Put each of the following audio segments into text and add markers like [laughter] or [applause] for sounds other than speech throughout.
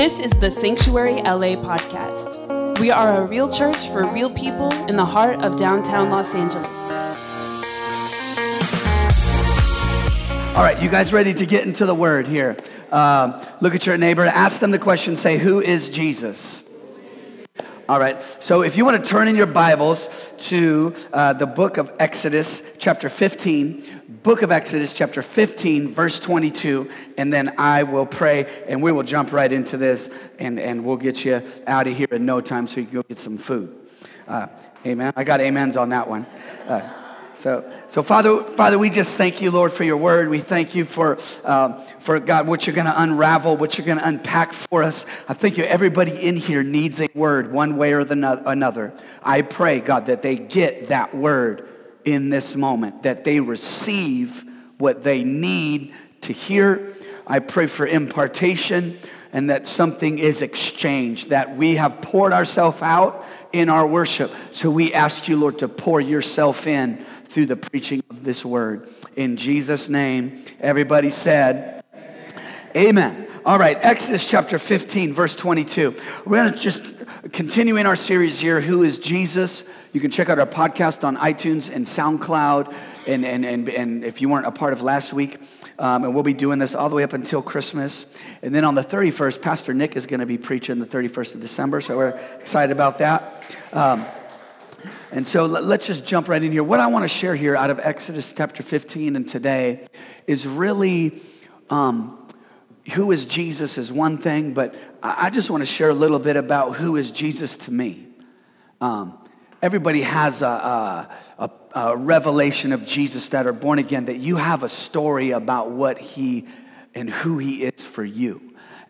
This is the Sanctuary LA podcast. We are a real church for real people in the heart of downtown Los Angeles. All right, you guys ready to get into the word here? Um, look at your neighbor, ask them the question, say, Who is Jesus? All right, so if you want to turn in your Bibles to uh, the book of Exodus, chapter 15, book of Exodus, chapter 15, verse 22, and then I will pray and we will jump right into this and, and we'll get you out of here in no time so you can go get some food. Uh, amen. I got amens on that one. Uh, so, so Father, Father, we just thank you, Lord, for your word. We thank you for, um, for God, what you're going to unravel, what you're going to unpack for us. I think everybody in here needs a word, one way or the another. I pray, God, that they get that word in this moment, that they receive what they need to hear. I pray for impartation and that something is exchanged, that we have poured ourselves out in our worship. So we ask you, Lord, to pour yourself in through the preaching of this word. In Jesus' name, everybody said, Amen. Amen. All right, Exodus chapter 15, verse 22. We're going to just continue in our series here, Who is Jesus? You can check out our podcast on iTunes and SoundCloud. And, and, and, and if you weren't a part of last week, um, and we'll be doing this all the way up until Christmas. And then on the 31st, Pastor Nick is going to be preaching the 31st of December, so we're excited about that. Um, and so let's just jump right in here. What I want to share here out of Exodus chapter 15 and today is really um, who is Jesus is one thing, but I just want to share a little bit about who is Jesus to me. Um, everybody has a, a, a, revelation of Jesus that are born again, that you have a story about what he and who he is for you.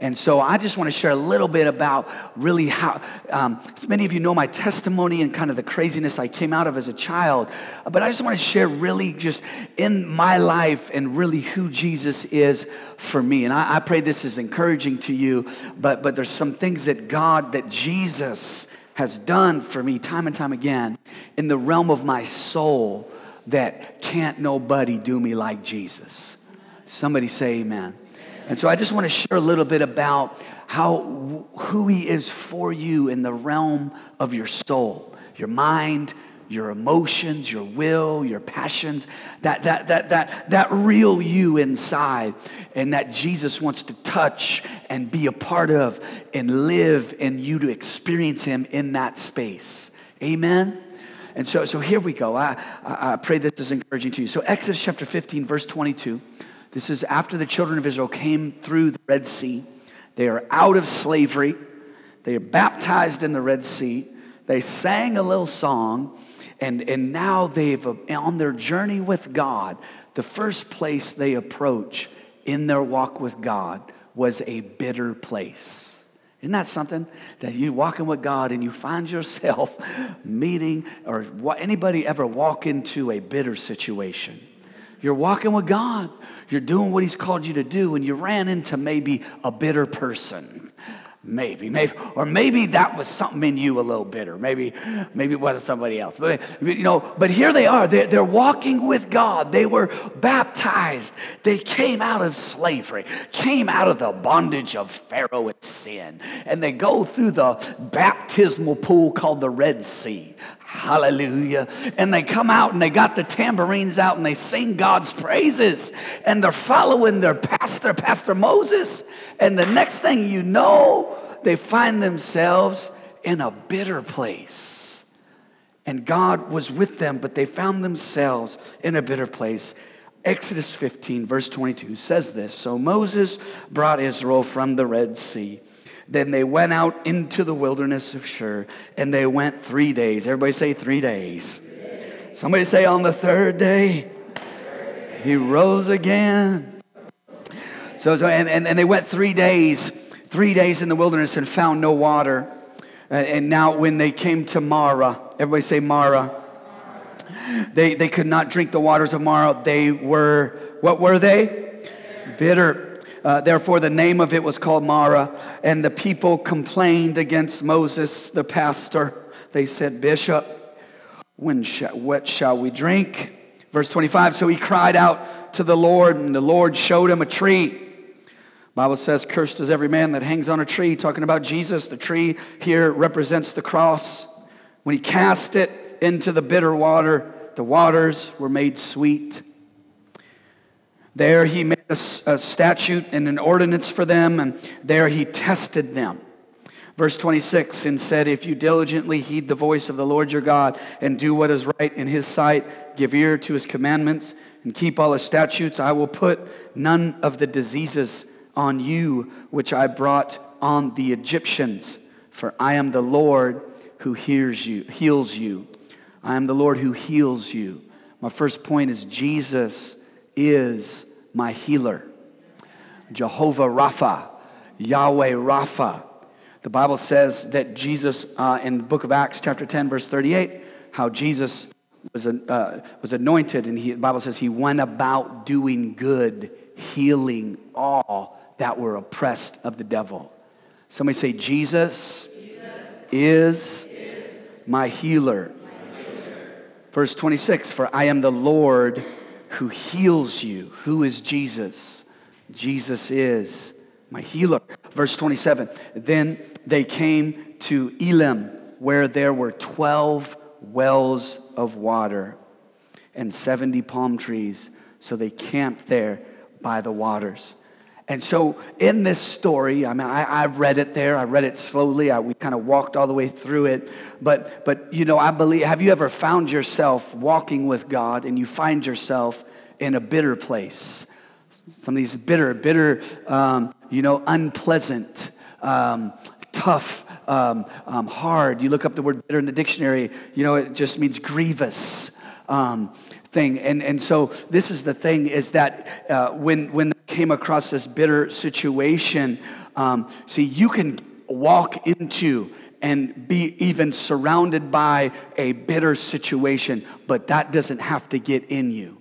And so I just want to share a little bit about really how, um, many of you know my testimony and kind of the craziness I came out of as a child, but I just want to share really just in my life and really who Jesus is for me. And I, I pray this is encouraging to you, but, but there's some things that God, that Jesus has done for me time and time again in the realm of my soul that can't nobody do me like Jesus. Somebody say amen. And so I just want to share a little bit about how who he is for you in the realm of your soul, your mind, your emotions, your will, your passions, that, that, that, that, that real you inside, and that Jesus wants to touch and be a part of and live and you to experience him in that space. Amen? And so, so here we go. I, I, pray this is encouraging to you. So, Exodus chapter 15, verse 22. This is after the children of Israel came through the Red Sea. They are out of slavery. They are baptized in the Red Sea. They sang a little song, and, and now they've, on their journey with God, the first place they approach in their walk with God was a bitter place. Isn't that something that you walking with God and you find yourself [laughs] meeting or anybody ever walk into a bitter situation? You're walking with God. You're doing what He's called you to do, and you ran into maybe a bitter person. Maybe, maybe, or maybe that was something in you a little bitter. Maybe, maybe it wasn't somebody else. But you know, but here they are. They're, they're walking with God. They were baptized. They came out of slavery, came out of the bondage of Pharaoh and sin, and they go through the baptismal pool called the Red Sea. Hallelujah. And they come out and they got the tambourines out and they sing God's praises. And they're following their pastor, Pastor Moses. And the next thing you know, they find themselves in a bitter place. And God was with them, but they found themselves in a bitter place. Exodus 15, verse 22 says this So Moses brought Israel from the Red Sea then they went out into the wilderness of Shur, and they went three days. Everybody say three days. Somebody say on the third day, he rose again. So, so and, and, and they went three days, three days in the wilderness and found no water. And, and now when they came to Marah, everybody say Marah. They, they could not drink the waters of Marah. They were, what were they? Bitter. Uh, therefore, the name of it was called Marah. And the people complained against Moses, the pastor. They said, Bishop, when sh- what shall we drink? Verse 25 So he cried out to the Lord, and the Lord showed him a tree Bible says, Cursed is every man that hangs on a tree, talking about Jesus. The tree here represents the cross. When he cast it into the bitter water, the waters were made sweet. There he made a, a statute and an ordinance for them, and there he tested them. Verse 26 and said, If you diligently heed the voice of the Lord your God and do what is right in his sight, give ear to his commandments, and keep all his statutes, I will put none of the diseases on you which I brought on the Egyptians, for I am the Lord who hears you, heals you. I am the Lord who heals you. My first point is Jesus is my healer. Jehovah Rapha, Yahweh Rapha. The Bible says that Jesus, uh, in the book of Acts, chapter 10, verse 38, how Jesus was, uh, was anointed, and he, the Bible says he went about doing good, healing all that were oppressed of the devil. Somebody say, Jesus, Jesus is, is my healer. Verse 26 For I am the Lord who heals you. Who is Jesus? Jesus is my healer. Verse 27 Then they came to Elim, where there were 12 wells of water and 70 palm trees. So they camped there by the waters. And so in this story, I mean, I, I read it there. I read it slowly. I, we kind of walked all the way through it. But, but, you know, I believe, have you ever found yourself walking with God and you find yourself in a bitter place? Some of these bitter, bitter, um, you know, unpleasant, um, tough, um, um hard. You look up the word bitter in the dictionary, you know, it just means grievous. Um, thing and, and so this is the thing is that uh, when when came across this bitter situation, um, see, you can walk into and be even surrounded by a bitter situation, but that doesn't have to get in you.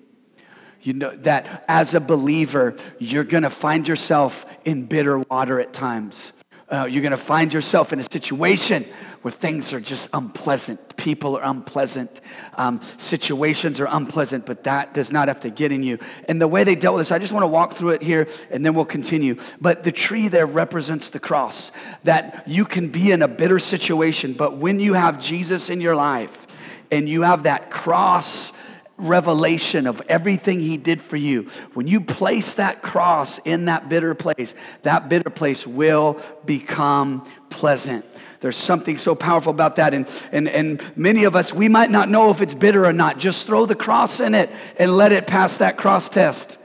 You know that as a believer, you're gonna find yourself in bitter water at times. Uh, you're going to find yourself in a situation where things are just unpleasant. People are unpleasant. Um, situations are unpleasant, but that does not have to get in you. And the way they dealt with this, I just want to walk through it here and then we'll continue. But the tree there represents the cross, that you can be in a bitter situation, but when you have Jesus in your life and you have that cross, revelation of everything he did for you, when you place that cross in that bitter place, that bitter place will become pleasant. There's something so powerful about that. And, and, and many of us, we might not know if it's bitter or not. Just throw the cross in it and let it pass that cross test.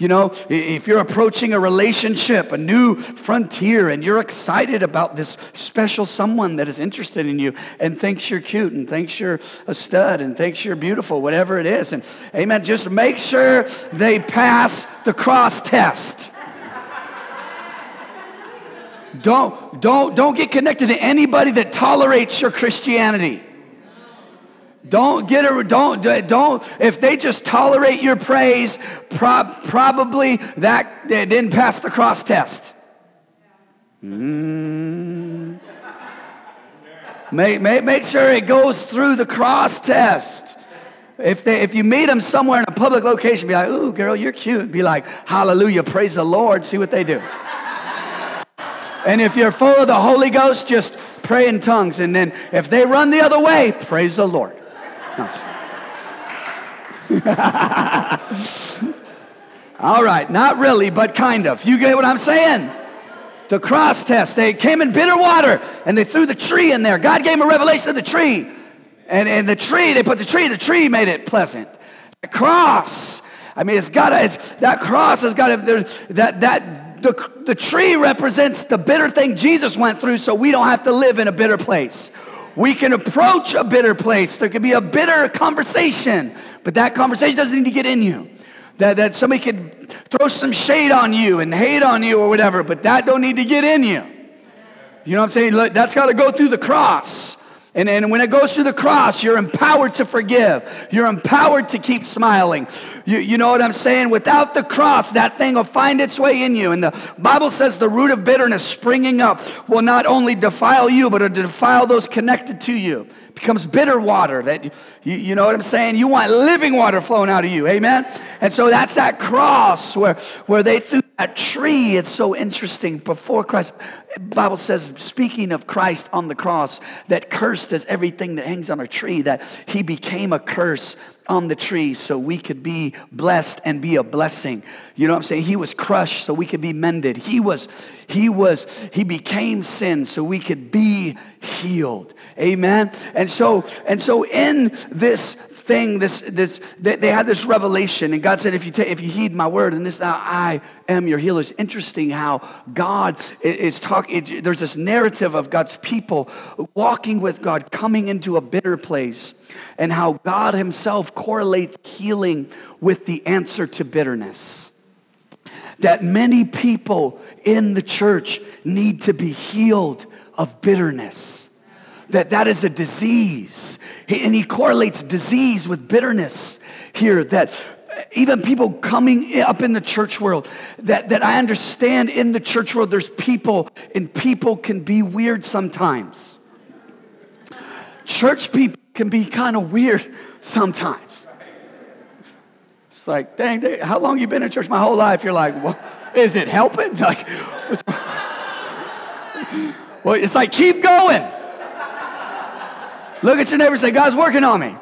You know, if you're approaching a relationship, a new frontier, and you're excited about this special someone that is interested in you and thinks you're cute and thinks you're a stud and thinks you're beautiful, whatever it is, and amen, just make sure they pass the cross test. Don't, don't, don't get connected to anybody that tolerates your Christianity. Don't get a, don't, don't, if they just tolerate your praise, prob, probably that they didn't pass the cross test. Mm. Make, make, make sure it goes through the cross test. If, they, if you meet them somewhere in a public location, be like, ooh, girl, you're cute. Be like, hallelujah, praise the Lord. See what they do. And if you're full of the Holy Ghost, just pray in tongues. And then if they run the other way, praise the Lord. [laughs] All right, not really, but kind of. You get what I'm saying? The cross test. They came in bitter water and they threw the tree in there. God gave them a revelation of the tree. And, and the tree, they put the tree, the tree made it pleasant. The cross, I mean, it's got to, that cross has got to, that, that, the, the tree represents the bitter thing Jesus went through so we don't have to live in a bitter place. We can approach a bitter place. There could be a bitter conversation, but that conversation doesn't need to get in you. That, that somebody could throw some shade on you and hate on you or whatever, but that don't need to get in you. You know what I'm saying? Look, that's got to go through the cross. And, and when it goes through the cross, you're empowered to forgive. You're empowered to keep smiling. You, you know what I'm saying? Without the cross, that thing will find its way in you. And the Bible says the root of bitterness springing up will not only defile you, but it'll defile those connected to you. Becomes bitter water that you, you know what I'm saying? You want living water flowing out of you. Amen? And so that's that cross where, where they threw that tree. It's so interesting. Before Christ, Bible says, speaking of Christ on the cross, that cursed is everything that hangs on a tree, that he became a curse on the tree so we could be blessed and be a blessing. You know what I'm saying? He was crushed so we could be mended. He was, he was, he became sin so we could be healed. Amen. And so, and so in this thing, this, this, they, they had this revelation, and God said, if you, ta- if you heed my word, and this, I am your healer. It's interesting how God is talking, there's this narrative of God's people walking with God, coming into a bitter place, and how God himself correlates healing with the answer to bitterness. That many people in the church need to be healed of bitterness that that is a disease. And he correlates disease with bitterness here, that even people coming up in the church world, that, that I understand in the church world, there's people, and people can be weird sometimes. Church people can be kind of weird sometimes. It's like, dang, dang, how long you been in church? My whole life. You're like, well, is it helping? [laughs] Like, well, it's like, keep going. Look at your neighbor say, God's working on me.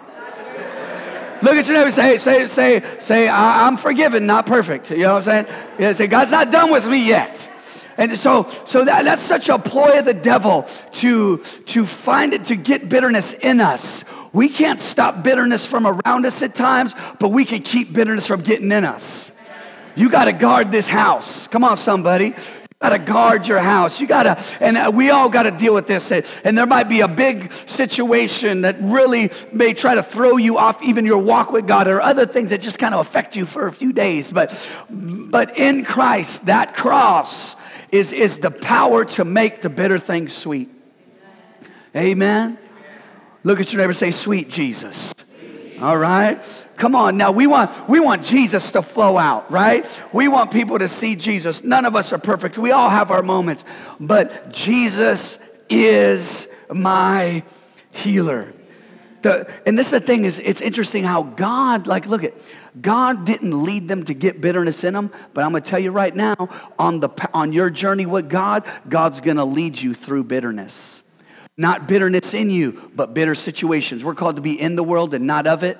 Look at your neighbor say, say, say, say, I'm forgiven, not perfect. You know what I'm saying? Yeah, say, God's not done with me yet. And so, so that, that's such a ploy of the devil to, to find it, to get bitterness in us. We can't stop bitterness from around us at times, but we can keep bitterness from getting in us. You got to guard this house. Come on, somebody got to guard your house. You got to, and uh, we all got to deal with this. And there might be a big situation that really may try to throw you off even your walk with God or other things that just kind of affect you for a few days. But, but in Christ, that cross is, is the power to make the bitter things sweet. Amen. Look at your neighbor say, Sweet Jesus. All right. Come on now, we want, we want Jesus to flow out, right? We want people to see Jesus. None of us are perfect. We all have our moments, but Jesus is my healer. The, and this is the thing is it's interesting how God, like, look at God didn't lead them to get bitterness in them, but I'm gonna tell you right now, on the on your journey with God, God's gonna lead you through bitterness. Not bitterness in you, but bitter situations. We're called to be in the world and not of it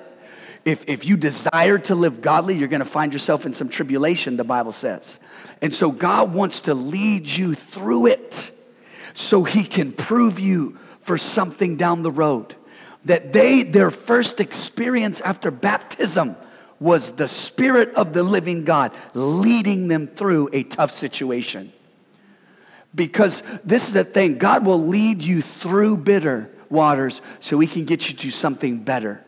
if, if you desire to live godly, you're going to find yourself in some tribulation, the Bible says. And so God wants to lead you through it so he can prove you for something down the road. That they, their first experience after baptism was the Spirit of the living God leading them through a tough situation. Because this is the thing God will lead you through bitter waters so he can get you to something better.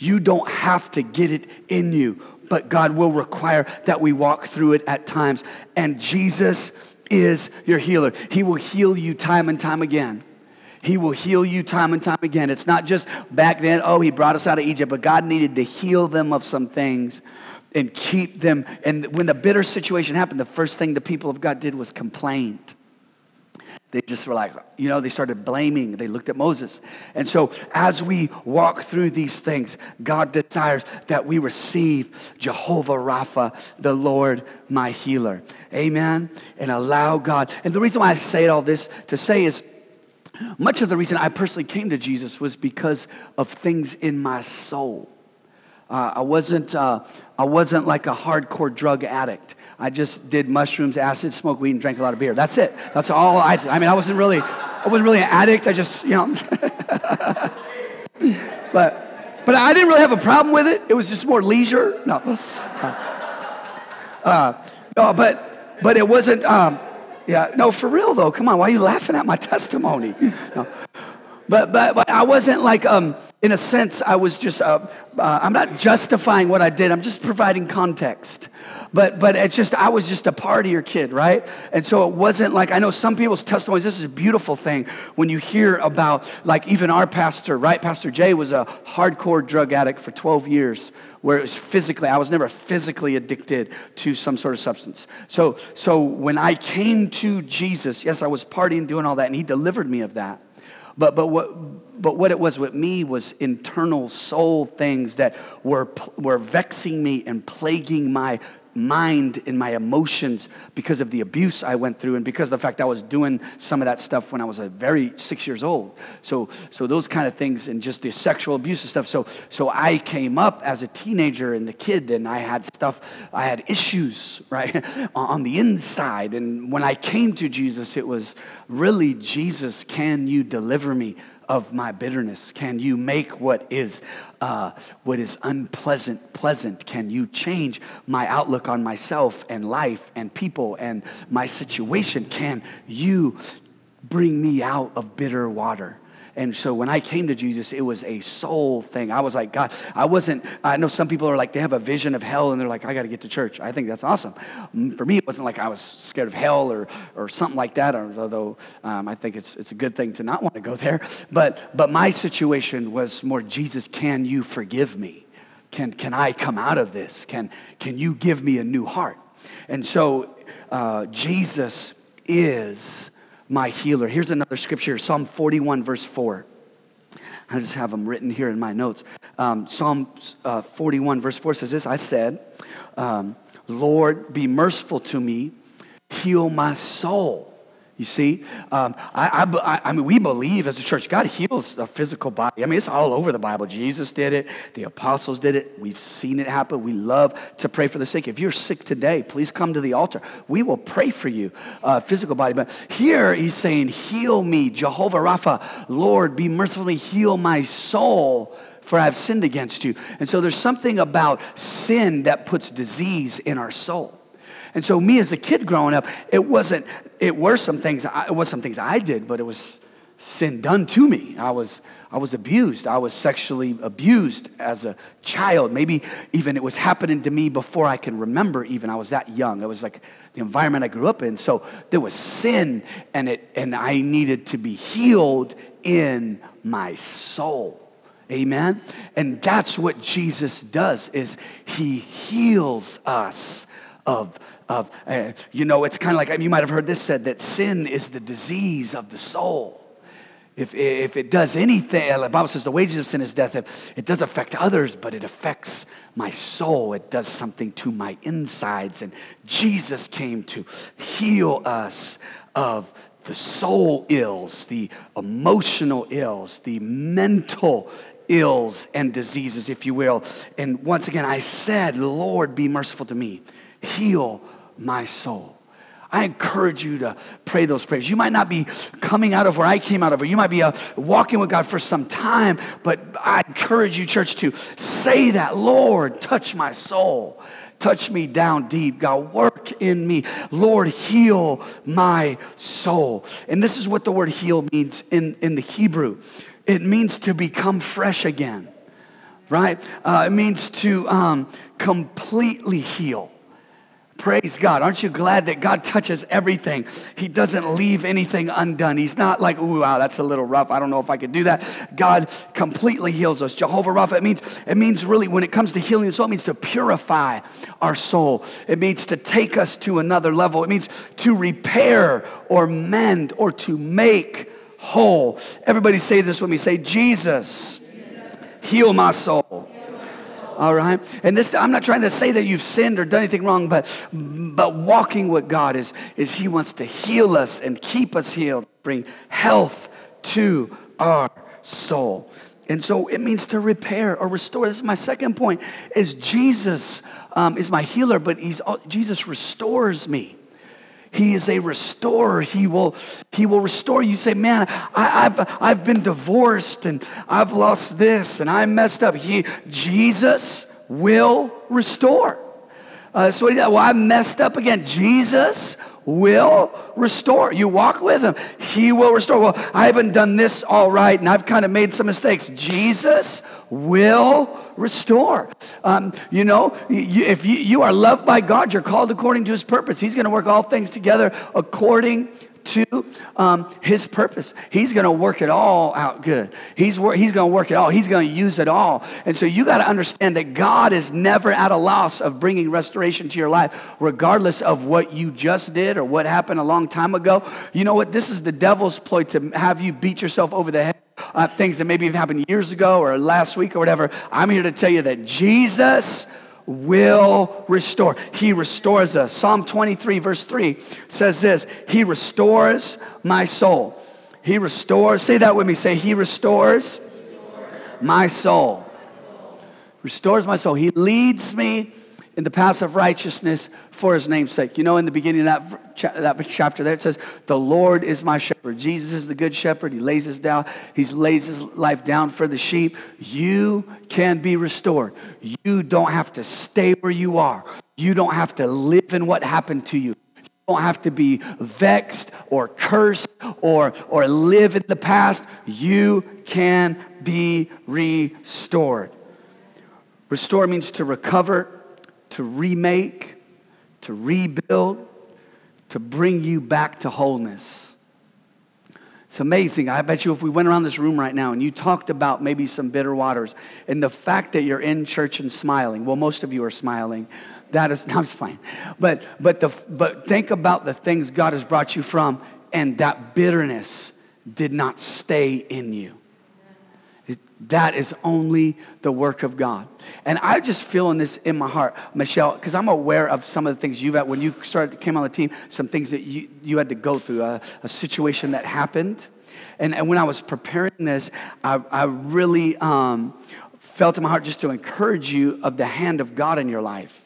You don't have to get it in you, but God will require that we walk through it at times. And Jesus is your healer. He will heal you time and time again. He will heal you time and time again. It's not just back then, oh, he brought us out of Egypt, but God needed to heal them of some things and keep them. And when the bitter situation happened, the first thing the people of God did was complained. They just were like, you know, they started blaming. They looked at Moses. And so, as we walk through these things, God desires that we receive Jehovah Rapha, the Lord, my healer. Amen. And allow God. And the reason why I say all this to say is much of the reason I personally came to Jesus was because of things in my soul. Uh, I wasn't, uh, I wasn't like a hardcore drug addict. I just did mushrooms, acid, smoked weed, and drank a lot of beer. That's it. That's all I did. I mean, I wasn't really, I wasn't really an addict. I just, you know. [laughs] but, but I didn't really have a problem with it. It was just more leisure. No. [laughs] Uh, no, but, but it wasn't, um, yeah, no, for real though. Come on, why are you laughing at my testimony? [laughs] No. But, but, but I wasn't like, um, in a sense, I was just, uh, uh, I'm not justifying what I did, I'm just providing context. But, but it's just, I was just a partier kid, right? And so it wasn't like, I know some people's testimonies, this is a beautiful thing when you hear about, like, even our pastor, right? Pastor Jay was a hardcore drug addict for 12 years, where it was physically, I was never physically addicted to some sort of substance. So, so when I came to Jesus, yes, I was partying, doing all that, and he delivered me of that. But, but, what, but what it was with me was internal soul things that were, were vexing me and plaguing my mind and my emotions because of the abuse I went through and because of the fact I was doing some of that stuff when I was a very six years old. So, so those kind of things and just the sexual abuse and stuff. So, so I came up as a teenager and a kid and I had stuff, I had issues, [laughs] right, on the inside. And when I came to Jesus, it was really, Jesus, can you deliver me of my bitterness? Can you make what is, uh, what is unpleasant pleasant? Can you change my outlook on myself and life and people and my situation? Can you bring me out of bitter water? And so when I came to Jesus, it was a soul thing. I was like, God, I wasn't, I know some people are like, they have a vision of hell and they're like, I got to get to church. I think that's awesome. Mm, for me, it wasn't like I was scared of hell or, or something like that, although um, I think it's, it's a good thing to not want to go there. But, but my situation was more, Jesus, can you forgive me? Can, can I come out of this? Can, can you give me a new heart? And so uh, Jesus is my healer. Here's another scripture Psalm 41, verse 4. I just have them written here in my notes. Um, Psalm uh, 41, verse 4 says this I said, um, Lord, be merciful to me, heal my soul. You see, um, I, I, I, mean, we believe as a church, God heals a physical body. I mean, it's all over the Bible. Jesus did it, the apostles did it. We've seen it happen. We love to pray for the sick. If you're sick today, please come to the altar. We will pray for you, uh, physical body. But here he's saying, Heal me, Jehovah Rapha. Lord, be mercifully heal my soul for I have sinned against you. And so there's something about sin that puts disease in our soul. And so me as a kid growing up, it wasn't, it were some things, it was some things I did, but it was sin done to me. I was, I was abused. I was sexually abused as a child. Maybe even it was happening to me before I can remember even. I was that young. It was like the environment I grew up in. So there was sin and it, and I needed to be healed in my soul. Amen. And that's what Jesus does is he heals us of of, uh, you know, it's kind of like, you might have heard this said that sin is the disease of the soul. If, if it does anything, the Bible says the wages of sin is death. It does affect others, but it affects my soul. It does something to my insides. And Jesus came to heal us of the soul ills, the emotional ills, the mental ills and diseases, if you will. And once again, I said, Lord, be merciful to me. Heal my soul. I encourage you to pray those prayers. You might not be coming out of where I came out of, or you might be uh, walking with God for some time, but I encourage you, church, to say that, Lord, touch my soul. Touch me down deep. God, work in me. Lord, heal my soul. And this is what the word heal means in, in the Hebrew it means to become fresh again, right? Uh, it means to um, completely heal. Praise God. Aren't you glad that God touches everything? He doesn't leave anything undone. He's not like, ooh, wow, that's a little rough. I don't know if I could do that. God completely heals us. Jehovah Rapha, it means, it means really, when it comes to healing the soul, it means to purify our soul. It means to take us to another level. It means to repair or mend or to make whole. Everybody say this with me. Say, Jesus, heal my soul all right? And this, I'm not trying to say that you've sinned or done anything wrong, but, but walking with God is, is He wants to heal us and keep us healed, bring health to our soul. And so it means to repair or restore. This is my second point: is Jesus um, is my healer, but he's Jesus restores me. He is a restorer. He will, he will restore you. say, man, I, have I've been divorced and I've lost this and I messed up. He, Jesus will restore. Uh, so well, I messed up again. Jesus will restore. You walk with him, he will restore. Well, I haven't done this all right and I've kind of made some mistakes. Jesus will restore. Um, you know, you, if you, you are loved by God, you're called according to his purpose. He's going to work all things together according to um, his purpose. He's going to work it all out good. He's, wor- he's going to work it all. He's going to use it all. And so you got to understand that God is never at a loss of bringing restoration to your life, regardless of what you just did or what happened a long time ago. You know what? This is the devil's ploy to have you beat yourself over the head. Uh, things that maybe have happened years ago or last week or whatever. I'm here to tell you that Jesus will restore. He restores us. Psalm 23, verse 3 says this He restores my soul. He restores, say that with me, say, He restores my soul. Restores my soul. He leads me in the paths of righteousness for his name's sake. You know, in the beginning of that, that chapter there, it says, The Lord is my shepherd. Jesus is the good shepherd. He lays his down, he lays his life down for the sheep. You can be restored. You don't have to stay where you are. You don't have to live in what happened to you. You don't have to be vexed or cursed or, or live in the past. You can be restored. Restore means to recover to remake, to rebuild, to bring you back to wholeness. It's amazing. I bet you if we went around this room right now and you talked about maybe some bitter waters and the fact that you're in church and smiling, well, most of you are smiling. That is, [laughs] not fine. But, but, the, but think about the things God has brought you from, and that bitterness did not stay in you. That is only the work of God. And I just feeling this in my heart, Michelle, because I'm aware of some of the things you've had when you started came on the team, some things that you, you had to go through, a, a situation that happened. And, and when I was preparing this, I, I really um, felt in my heart just to encourage you of the hand of God in your life.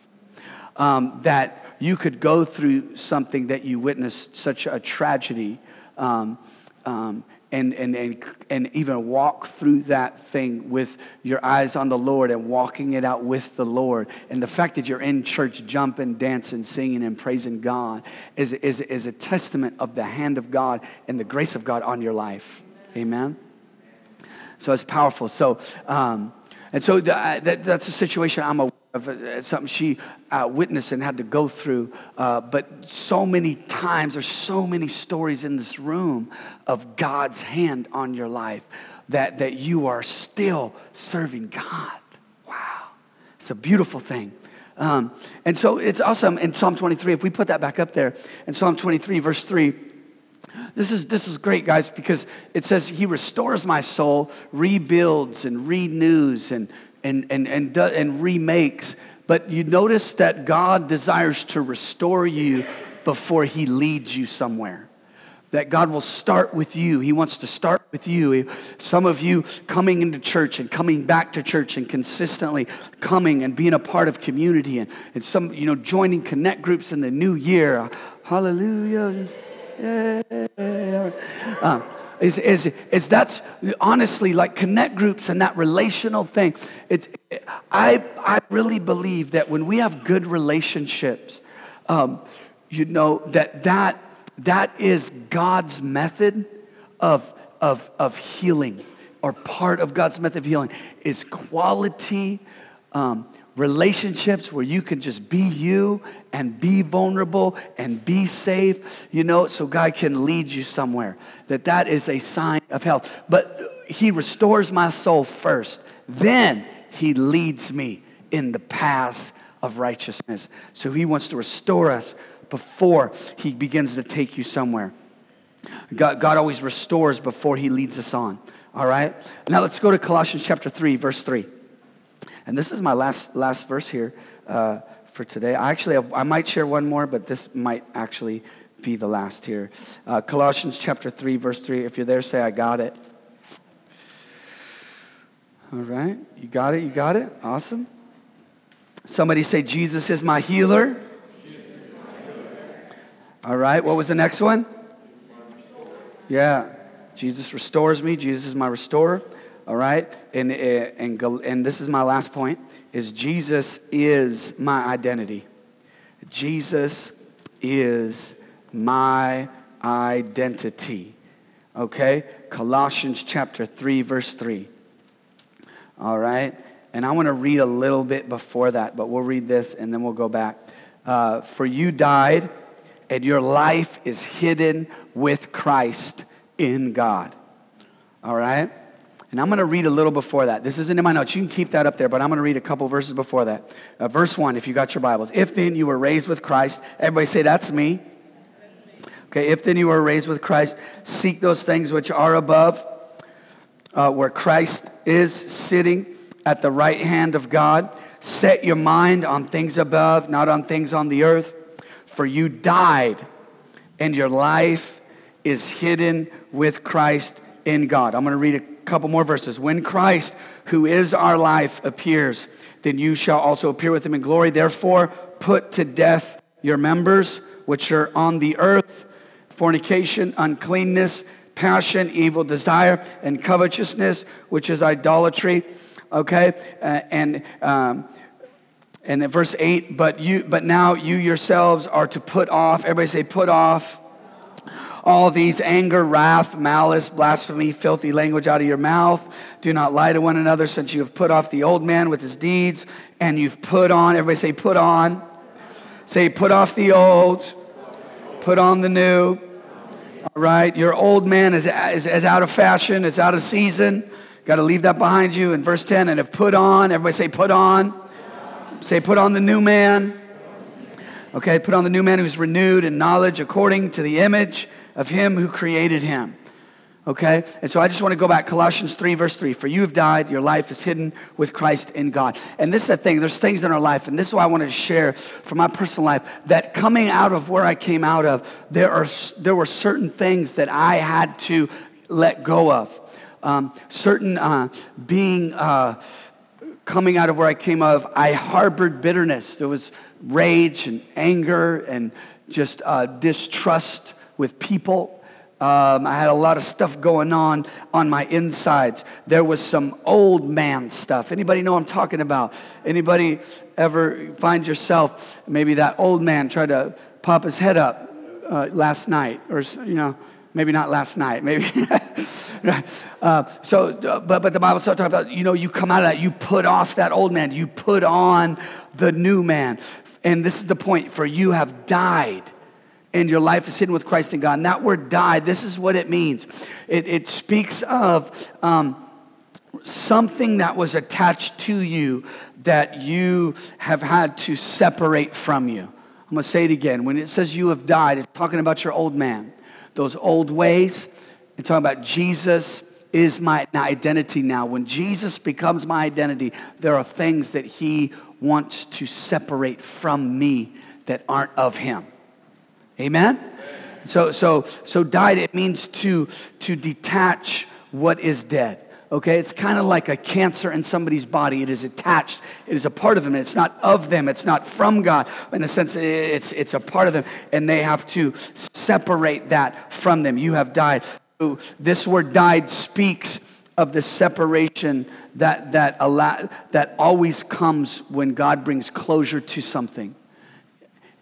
Um, that you could go through something that you witnessed, such a tragedy. Um, um and, and, and, and even walk through that thing with your eyes on the Lord and walking it out with the Lord. And the fact that you're in church jumping, dancing, singing, and praising God is, is, is a testament of the hand of God and the grace of God on your life. Amen? So it's powerful. So, um, and so that, that's a situation I'm aware of, uh, something she uh, witnessed and had to go through. Uh, but so many times, there's so many stories in this room of God's hand on your life that, that you are still serving God. Wow. It's a beautiful thing. Um, and so it's awesome in Psalm 23. If we put that back up there, in Psalm 23, verse 3, this is, this is great, guys, because it says, He restores my soul, rebuilds and renews and, and, and, and, and remakes. But you notice that God desires to restore you before He leads you somewhere. That God will start with you. He wants to start with you. Some of you coming into church and coming back to church and consistently coming and being a part of community and, and some, you know, joining connect groups in the new year. Hallelujah. Yeah. Um, is, is, is that's honestly like connect groups and that relational thing. It, I, I really believe that when we have good relationships, um, you know, that, that that is God's method of, of, of healing or part of God's method of healing is quality um, relationships where you can just be you and be vulnerable and be safe you know so god can lead you somewhere. That that is a sign of health. But he restores my soul first. Then he leads me in the paths of righteousness. So he wants to restore us before he begins to take you somewhere. God, god always restores before he leads us on. All right? Now let's go to colossians chapter 3 verse 3 and this is my last, last verse here uh, for today. I actually have, I might share one more, but this might actually be the last here. Uh, Colossians chapter 3, verse 3. If you're there, say, I got it. All right. You got it? You got it? Awesome. Somebody say, Jesus is my healer. All right. What was the next one? Yeah. Jesus restores me. Jesus is my restorer all right? And, and, and this is my last point, is Jesus is my identity. Jesus is my identity. Okay? Colossians chapter 3, verse 3. All right? And I want to read a little bit before that, but we'll read this and then we'll go back. Uh, For you died, and your life is hidden with Christ in God. All right? And I'm going to read a little before that. This isn't in my notes. You can keep that up there, but I'm going to read a couple verses before that. Uh, verse 1, if you got your Bibles. If then you were raised with Christ, everybody say, That's me. Okay, if then you were raised with Christ, seek those things which are above, uh, where Christ is sitting at the right hand of God. Set your mind on things above, not on things on the earth. For you died, and your life is hidden with Christ in God. I'm going to read a couple more verses. When Christ, who is our life, appears, then you shall also appear with him in glory. Therefore, put to death your members which are on the earth fornication, uncleanness, passion, evil desire, and covetousness, which is idolatry. Okay, uh, and um, and then verse eight. But you, but now you yourselves are to put off. Everybody say, put off. All these anger, wrath, malice, blasphemy, filthy language out of your mouth. Do not lie to one another, since you have put off the old man with his deeds, and you've put on. Everybody say, put on. Say, put off the old Put on the new. All right. Your old man is, is, is out of fashion, it's out of season. Got to leave that behind you. In verse 10, and have put on, everybody say, put on. Say, put on the new man. Okay, put on the new man who's renewed in knowledge according to the image of him who created him. Okay? And so I just want to go back. Colossians 3, verse 3. For you have died, your life is hidden with Christ in God. And this is the thing, there's things in our life, and this is why I wanted to share from my personal life, that coming out of where I came out of, there, are, there were certain things that I had to let go of. Um, certain uh, being, uh, coming out of where I came out of, I harbored bitterness. There was rage and anger and just uh, distrust with people. Um, I had a lot of stuff going on on my insides. There was some old man stuff. Anybody know I'm talking about? Anybody ever find yourself maybe that old man tried to pop his head up uh, last night, or you know, maybe not last night, maybe. [laughs] uh, so, uh, but but the Bible starts talking about you know you come out of that, you put off that old man, you put on the new man, and this is the point. For you have died and your life is hidden with Christ in God. And that word died, this is what it means it, it speaks of um, something that was attached to you that you have had to separate from you. I'm going to say it again. When it says you have died, it's talking about your old man, those old ways. It's talking about Jesus is my identity now. When Jesus becomes my identity, there are things that he wants to separate from me that aren't of him. Amen? So, so, so died, it means to, to detach what is dead. Okay, it's kind of like a cancer in somebody's body. It is attached. It is a part of them. It's not of them. It's not from God. In a sense, it's, it's a part of them, and they have to separate that from them. You have died. This word died speaks of the separation that, that, allow, that always comes when God brings closure to something.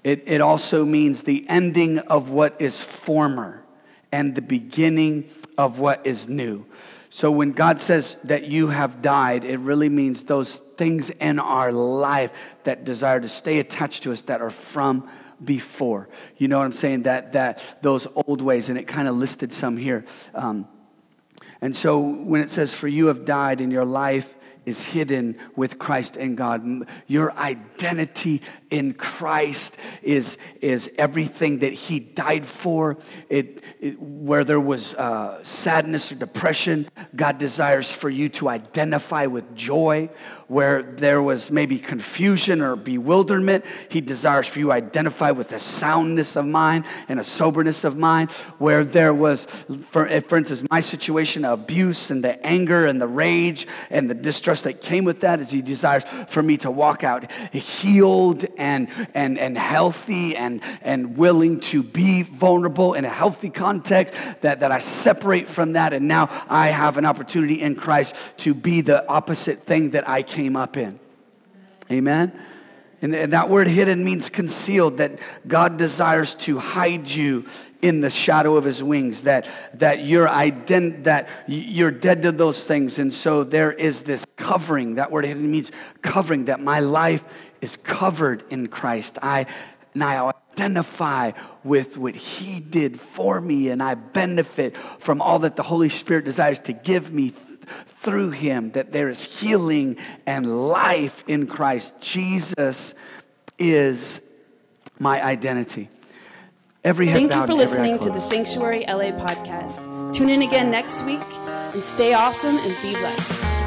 It, it also means the ending of what is former and the beginning of what is new. So when God says that you have died, it really means those things in our life that desire to stay attached to us that are from before. You know what I'm saying? That that those old ways, and it kind of listed some here. Um, and so when it says, "For you have died, and your life is hidden with Christ in God. Your identity in Christ is, is everything that He died for. It, it where there was uh, sadness or depression, God desires for you to identify with joy where there was maybe confusion or bewilderment, he desires for you to identify with a soundness of mind and a soberness of mind. Where there was, for, for instance, my situation, abuse and the anger and the rage and the distrust that came with that, is he desires for me to walk out healed and, and, and healthy and, and willing to be vulnerable in a healthy context, that, that I separate from that. And now I have an opportunity in Christ to be the opposite thing that I can came up in. Amen? And, and that word hidden means concealed, that God desires to hide you in the shadow of his wings, that, that, you're ident- that you're dead to those things. And so there is this covering. That word hidden means covering, that my life is covered in Christ. I, now identify with what he did for me, and I benefit from all that the Holy Spirit desires to give me through him, that there is healing and life in Christ. Jesus is my identity. Every Thank you for listening to the Sanctuary LA podcast. Tune in again next week and stay awesome and be blessed.